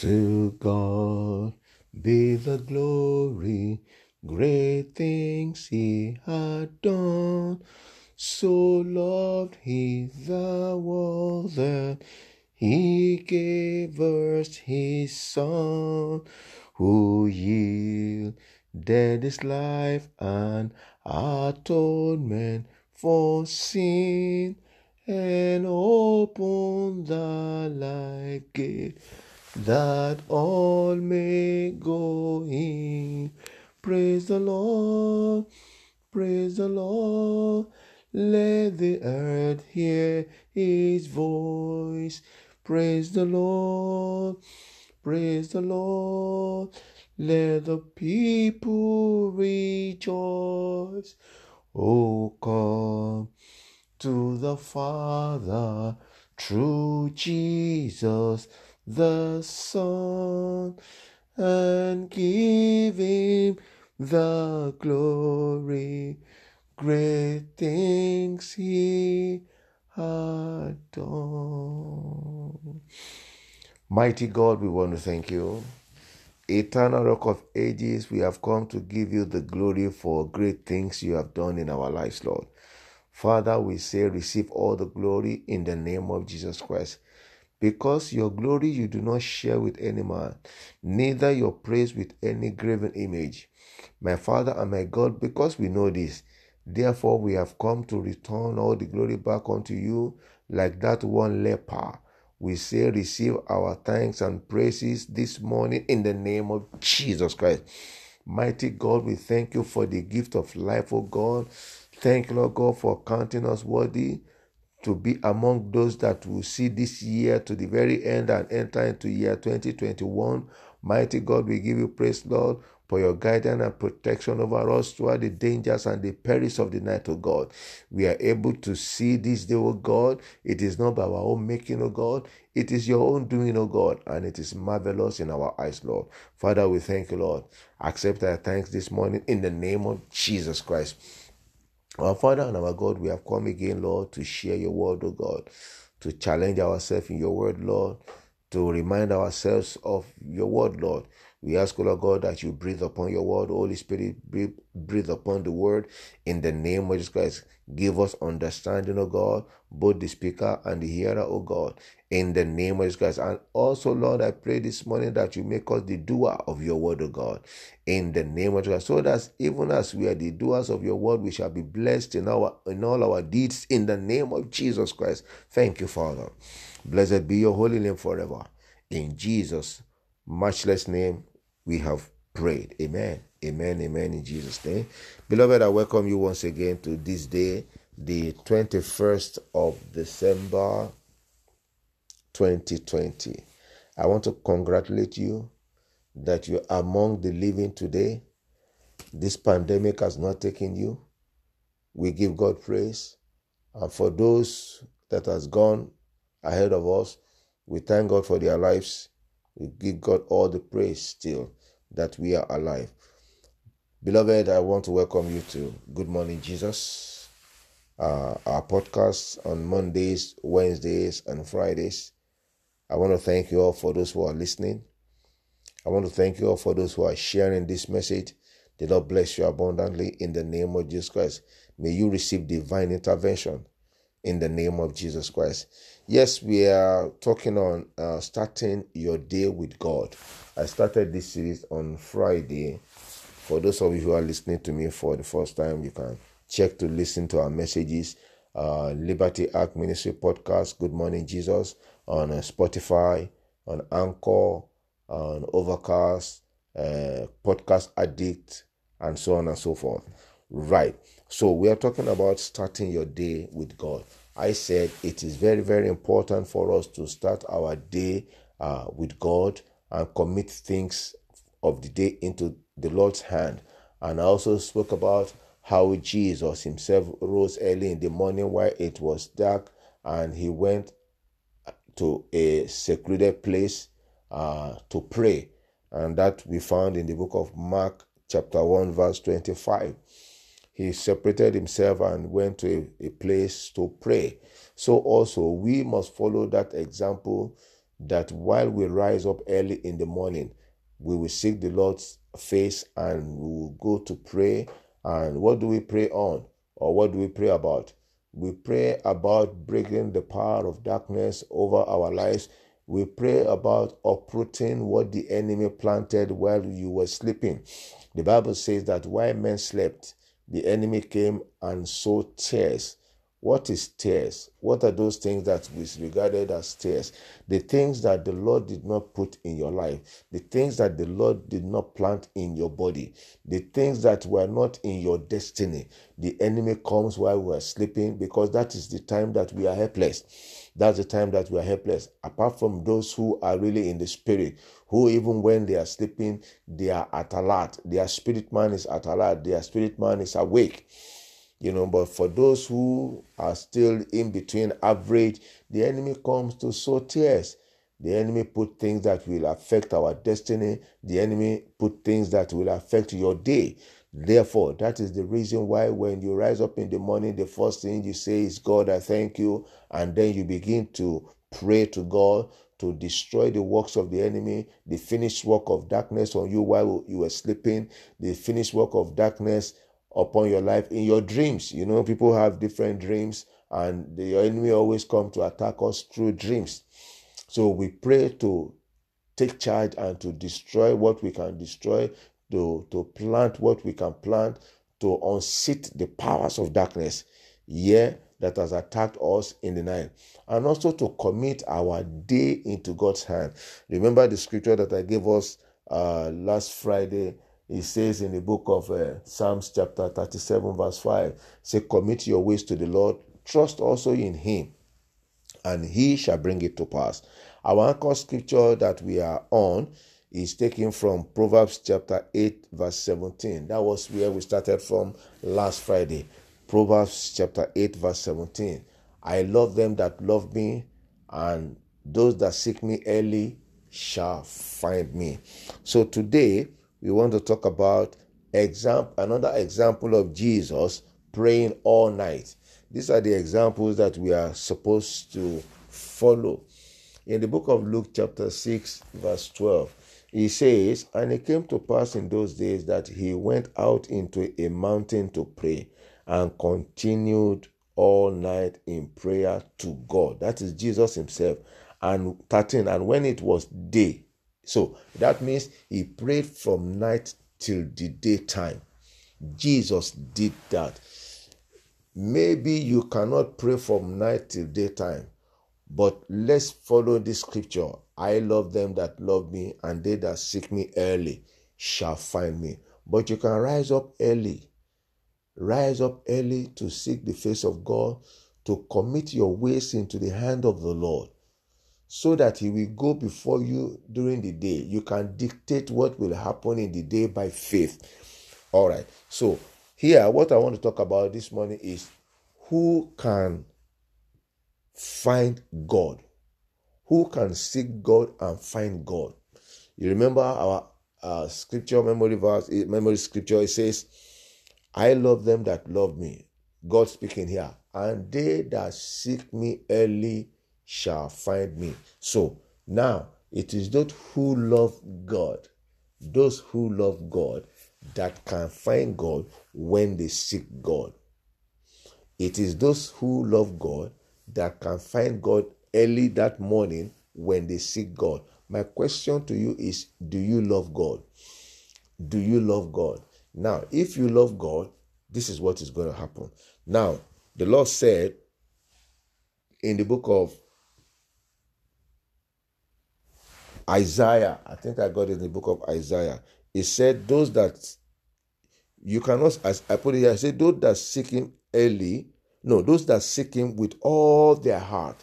To God be the glory, great things he had done. So loved he the world that he gave us his son, who yielded his life and atonement for sin, and opened the life gate that all may go in. Praise the Lord, praise the Lord. Let the earth hear his voice. Praise the Lord, praise the Lord. Let the people rejoice. Oh, come to the Father through Jesus the Son and give him the glory. Great things he had done. Mighty God, we want to thank you. Eternal Rock of Ages, we have come to give you the glory for great things you have done in our lives, Lord. Father, we say, receive all the glory in the name of Jesus Christ. Because your glory you do not share with any man, neither your praise with any graven image. My Father and my God, because we know this, therefore we have come to return all the glory back unto you, like that one leper. We say, receive our thanks and praises this morning in the name of Jesus Christ. Mighty God, we thank you for the gift of life, O God. Thank you, Lord God, for counting us worthy to be among those that will see this year to the very end and enter into year 2021. Mighty God, we give you praise, Lord, for your guidance and protection over us throughout the dangers and the perils of the night, O God. We are able to see this day, O God. It is not by our own making, O God. It is your own doing, O God, and it is marvelous in our eyes, Lord. Father, we thank you, Lord. Accept our thanks this morning in the name of Jesus Christ. Our Father and our God, we have come again, Lord, to share your word, O God, to challenge ourselves in your word, Lord, to remind ourselves of your word, Lord. We ask, O Lord God, that you breathe upon your word, Holy Spirit, breathe, breathe upon the word in the name of Jesus Christ. Give us understanding, O God, both the speaker and the hearer, O God, in the name of Jesus Christ. And also, Lord, I pray this morning that you make us the doer of your word, O God, in the name of Jesus. So that even as we are the doers of your word, we shall be blessed in our in all our deeds in the name of Jesus Christ. Thank you, Father. Blessed be your holy name forever. In Jesus' matchless name, we have prayed. Amen. Amen. Amen. In Jesus' name. Beloved, I welcome you once again to this day, the 21st of December 2020. I want to congratulate you that you're among the living today. This pandemic has not taken you. We give God praise. And for those that has gone ahead of us, we thank God for their lives. We give God all the praise still that we are alive. Beloved, I want to welcome you to Good Morning Jesus, uh, our podcast on Mondays, Wednesdays, and Fridays. I want to thank you all for those who are listening. I want to thank you all for those who are sharing this message. The Lord bless you abundantly in the name of Jesus Christ. May you receive divine intervention in the name of Jesus Christ. Yes, we are talking on uh, starting your day with God. I started this series on Friday. For those of you who are listening to me for the first time, you can check to listen to our messages. Uh, Liberty Ark Ministry podcast, Good Morning Jesus, on uh, Spotify, on Anchor, on Overcast, uh, Podcast Addict, and so on and so forth. Right. So we are talking about starting your day with God. I said it is very, very important for us to start our day uh, with God and commit things of the day into the Lord's hand. And I also spoke about how Jesus himself rose early in the morning while it was dark and he went to a secluded place uh, to pray. And that we found in the book of Mark, chapter 1, verse 25 he separated himself and went to a, a, place to pray. So also we must follow that example that while we rise up early in the morning, we will seek the Lord's face and we will go to pray. And what do we pray on? Or what do we pray about? We pray about breaking the power of darkness over our lives. We pray about uprooting what the enemy planted while you were sleeping. The Bible says that while men slept, the enemy came and sowed tares. what is tares? What are those things that is regarded as tares? The things that the Lord did not put in your life, the things that the Lord did not plant in your body, the things that were not in your destiny. The enemy comes while we are sleeping because that is the time that we are helpless. That's the time that we are helpless. Apart from those who are really in the spirit, who even when they are sleeping, they are at alert. Their spirit man is at alert. Their spirit man is awake you know but for those who are still in between average the enemy comes to sow tares the enemy put things that will affect our destiny the enemy put things that will affect your day therefore that is the reason why when you rise up in the morning the first thing you say is god i thank you and then you begin to pray to god to destroy the works of the enemy, the finished work of darkness on you while you were sleeping, the finished work of darkness upon your life in your dreams. You know, people have different dreams, and the enemy always come to attack us through dreams. So we pray to take charge and to destroy what we can destroy, to, to plant what we can plant, to unseat the powers of darkness here that has attacked us in the night, and also to commit our day into God's hand. Remember the scripture that I gave us uh, last Friday he says in the book of uh, Psalms chapter 37 verse 5, say commit your ways to the Lord, trust also in him, and he shall bring it to pass. Our anchor scripture that we are on is taken from Proverbs chapter 8 verse 17. That was where we started from last Friday. Proverbs chapter 8 verse 17. I love them that love me, and those that seek me early shall find me. So today, we want to talk about example, another example of Jesus praying all night. These are the examples that we are supposed to follow. In the book of Luke, chapter 6, verse 12, he says, And it came to pass in those days that he went out into a mountain to pray and continued all night in prayer to God. That is Jesus himself. And 13, and when it was day, so that means he prayed from night till the daytime. Jesus did that. Maybe you cannot pray from night till daytime, but let's follow this scripture. I love them that love me, and they that seek me early shall find me. But you can rise up early. Rise up early to seek the face of God, to commit your ways into the hand of the Lord so that he will go before you during the day. You can dictate what will happen in the day by faith. All right. So, here, what I want to talk about this morning is who can find God? Who can seek God and find God? You remember our uh, scripture memory verse, eh, memory scripture, it says, I love them that love me. God speaking here. And they that seek me early shall find me. So now it is those who love God, those who love God, that can find God when they seek God. It is those who love God that can find God early that morning when they seek God. My question to you is Do you love God? Do you love God? Now, if you love God, this is what is going to happen. Now, the Lord said in the book of Isaiah, I think I got it in the book of Isaiah. It said, Those that you cannot, as I put it here, I said, Those that seek him early, no, those that seek him with all their heart,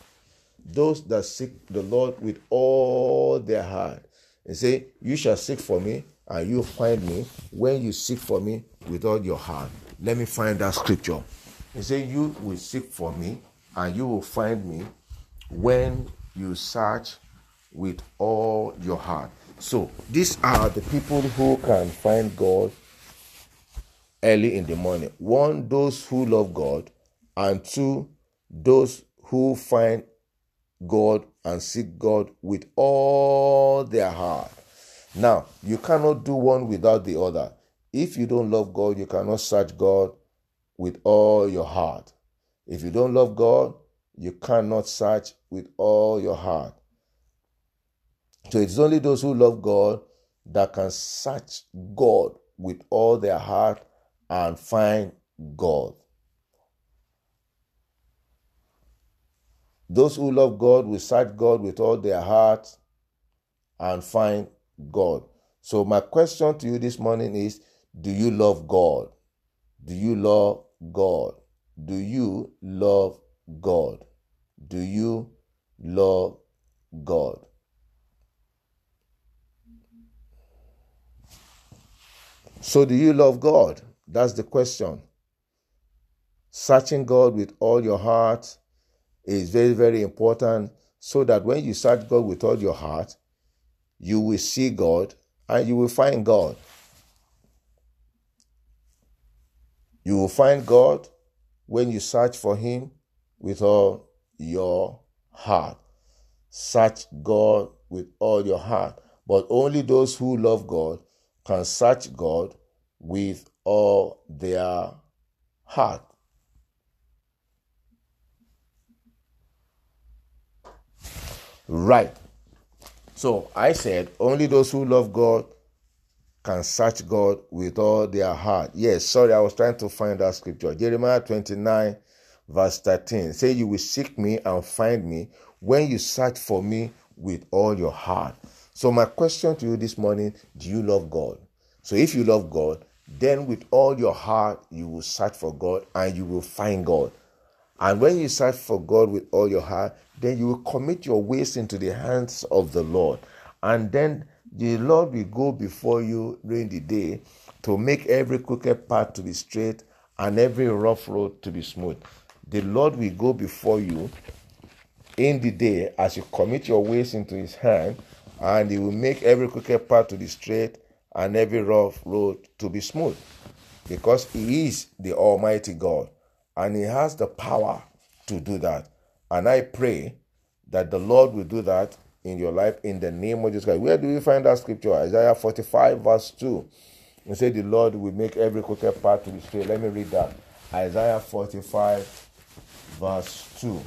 those that seek the Lord with all their heart, and say, You shall seek for me, and you find me when you seek for me with all your heart. Let me find that scripture. He said, You will seek for me, and you will find me when you search with all your heart. So, these are the people who can find God early in the morning. One, those who love God, and two, those who find God and seek God with all their heart. Now, you cannot do one without the other. If you don't love God, you cannot search God with all your heart. If you don't love God, you cannot search with all your heart. So it's only those who love God that can search God with all their heart and find God. Those who love God will search God with all their heart and find God. So, my question to you this morning is Do you love God? Do you love God? Do you love God? Do you love God? So, do you love God? That's the question. Searching God with all your heart is very, very important so that when you search God with all your heart, you will see God and you will find God. You will find God when you search for Him with all your heart. Search God with all your heart. But only those who love God can search God with all their heart. Right. So I said, only those who love God can search God with all their heart. Yes, sorry, I was trying to find that scripture. Jeremiah 29, verse 13. Say, You will seek me and find me when you search for me with all your heart. So, my question to you this morning do you love God? So, if you love God, then with all your heart, you will search for God and you will find God. And when you search for God with all your heart, then you will commit your ways into the hands of the Lord. And then the Lord will go before you during the day to make every crooked path to be straight and every rough road to be smooth. The Lord will go before you in the day as you commit your ways into his hand, and he will make every crooked path to be straight and every rough road to be smooth. Because he is the Almighty God and he has the power to do that. And I pray that the Lord will do that in your life in the name of Jesus Christ. Where do we find that scripture? Isaiah 45, verse 2. And say the Lord will make every crooked path to be straight. Let me read that. Isaiah 45, verse 2.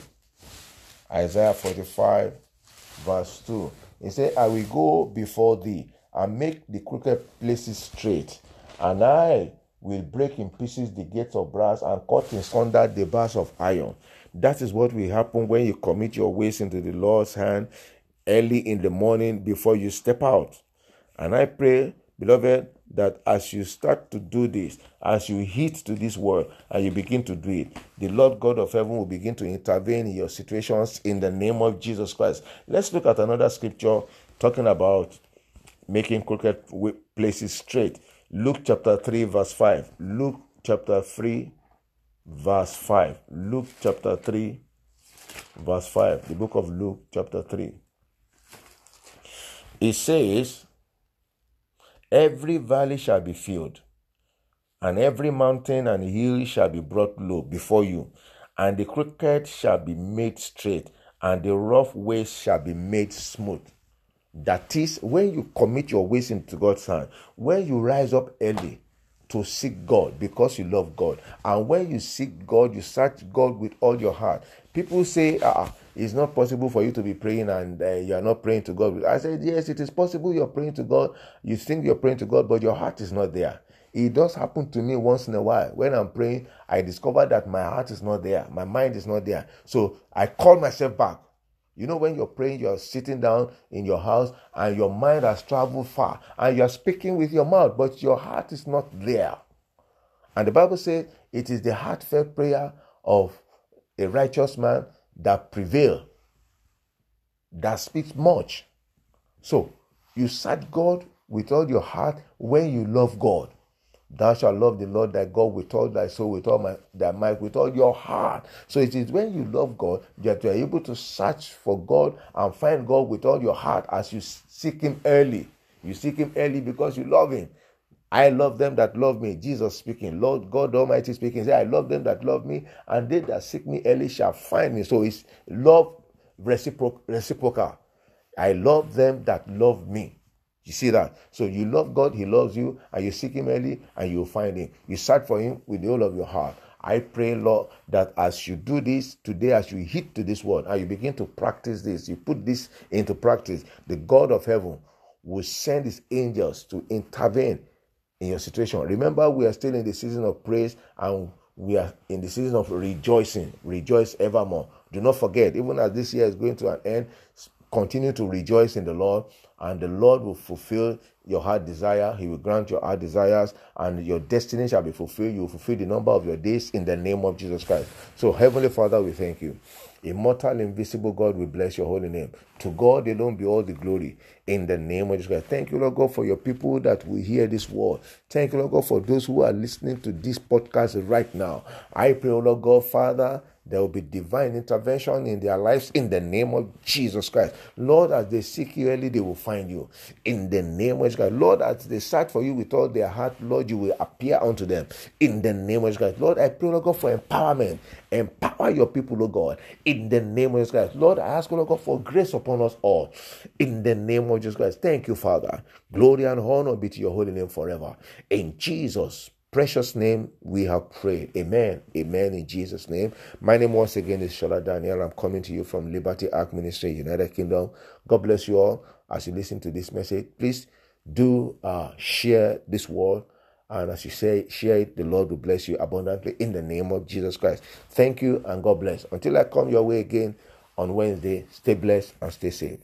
Isaiah 45, verse 2. He said, I will go before thee and make the crooked places straight, and I will break in pieces the gates of brass and cut in sunder the bars of iron. That is what will happen when you commit your ways into the Lord's hand early in the morning before you step out. And I pray, beloved, that as you start to do this, as you hit to this word and you begin to do it, the Lord God of heaven will begin to intervene in your situations in the name of Jesus Christ. Let's look at another scripture talking about making crooked places straight. Luke chapter 3, verse 5. Luke chapter 3, verse 5. Luke chapter 3, verse 5. The book of Luke chapter 3. It says, Every valley shall be filled, and every mountain and hill shall be brought low before you, and the crooked shall be made straight, and the rough ways shall be made smooth. That is, when you commit your ways into God's hand, when you rise up early to seek God because you love God, and when you seek God, you search God with all your heart. People say, ah, it's not possible for you to be praying and uh, you are not praying to God. I said, yes, it is possible you're praying to God. You think you're praying to God, but your heart is not there. It does happen to me once in a while. When I'm praying, I discover that my heart is not there, my mind is not there. So I call myself back. You know, when you're praying, you're sitting down in your house and your mind has traveled far and you're speaking with your mouth, but your heart is not there. And the Bible says it is the heartfelt prayer of a righteous man that prevail, that speaks much. So you search God with all your heart when you love God. Thou shalt love the Lord thy God with all thy soul, with all my, thy might, with all your heart. So it is when you love God that you are able to search for God and find God with all your heart as you seek Him early. You seek Him early because you love Him. I love them that love me. Jesus speaking. Lord God Almighty speaking. Say, I love them that love me, and they that seek me early shall find me. So it's love, reciprocal. reciprocal. I love them that love me. You see that? So you love God, He loves you, and you seek Him early, and you'll find Him. You search for Him with whole of your heart. I pray, Lord, that as you do this today, as you hit to this word, and you begin to practice this, you put this into practice, the God of heaven will send His angels to intervene in your situation. Remember, we are still in the season of praise and we are in the season of rejoicing. Rejoice evermore. Do not forget, even as this year is going to an end, continue to rejoice in the Lord, and the Lord will fulfill your heart desire. He will grant your heart desires, and your destiny shall be fulfilled. You will fulfill the number of your days in the name of Jesus Christ. So, Heavenly Father, we thank you. Immortal, invisible God, we bless your holy name. To God alone be all the glory in the name of Jesus Christ. Thank you, Lord God, for your people that will hear this word. Thank you, Lord God, for those who are listening to this podcast right now. I pray, Lord God, Father, there will be divine intervention in their lives in the name of Jesus Christ. Lord, as they seek you early, they will find you in the name of Jesus Christ. Lord, as they search for you with all their heart, Lord, you will appear unto them in the name of Jesus Christ. Lord, I pray, Lord God, for empowerment. Empower your people, Lord God, in the name of Jesus Christ. Lord, I ask, Lord God, for grace upon us all in the name of Jesus Christ. Thank you, Father. Glory and honor be to your holy name forever. In Jesus' precious name we have prayed. Amen. Amen. In Jesus' name. My name once again is Shola Daniel. I'm coming to you from Liberty Ark Ministry, United Kingdom. God bless you all as you listen to this message. Please do uh, share this word. And as you say, share it, the Lord will bless you abundantly in the name of Jesus Christ. Thank you and God bless. Until I come your way again on Wednesday, stay blessed and stay safe.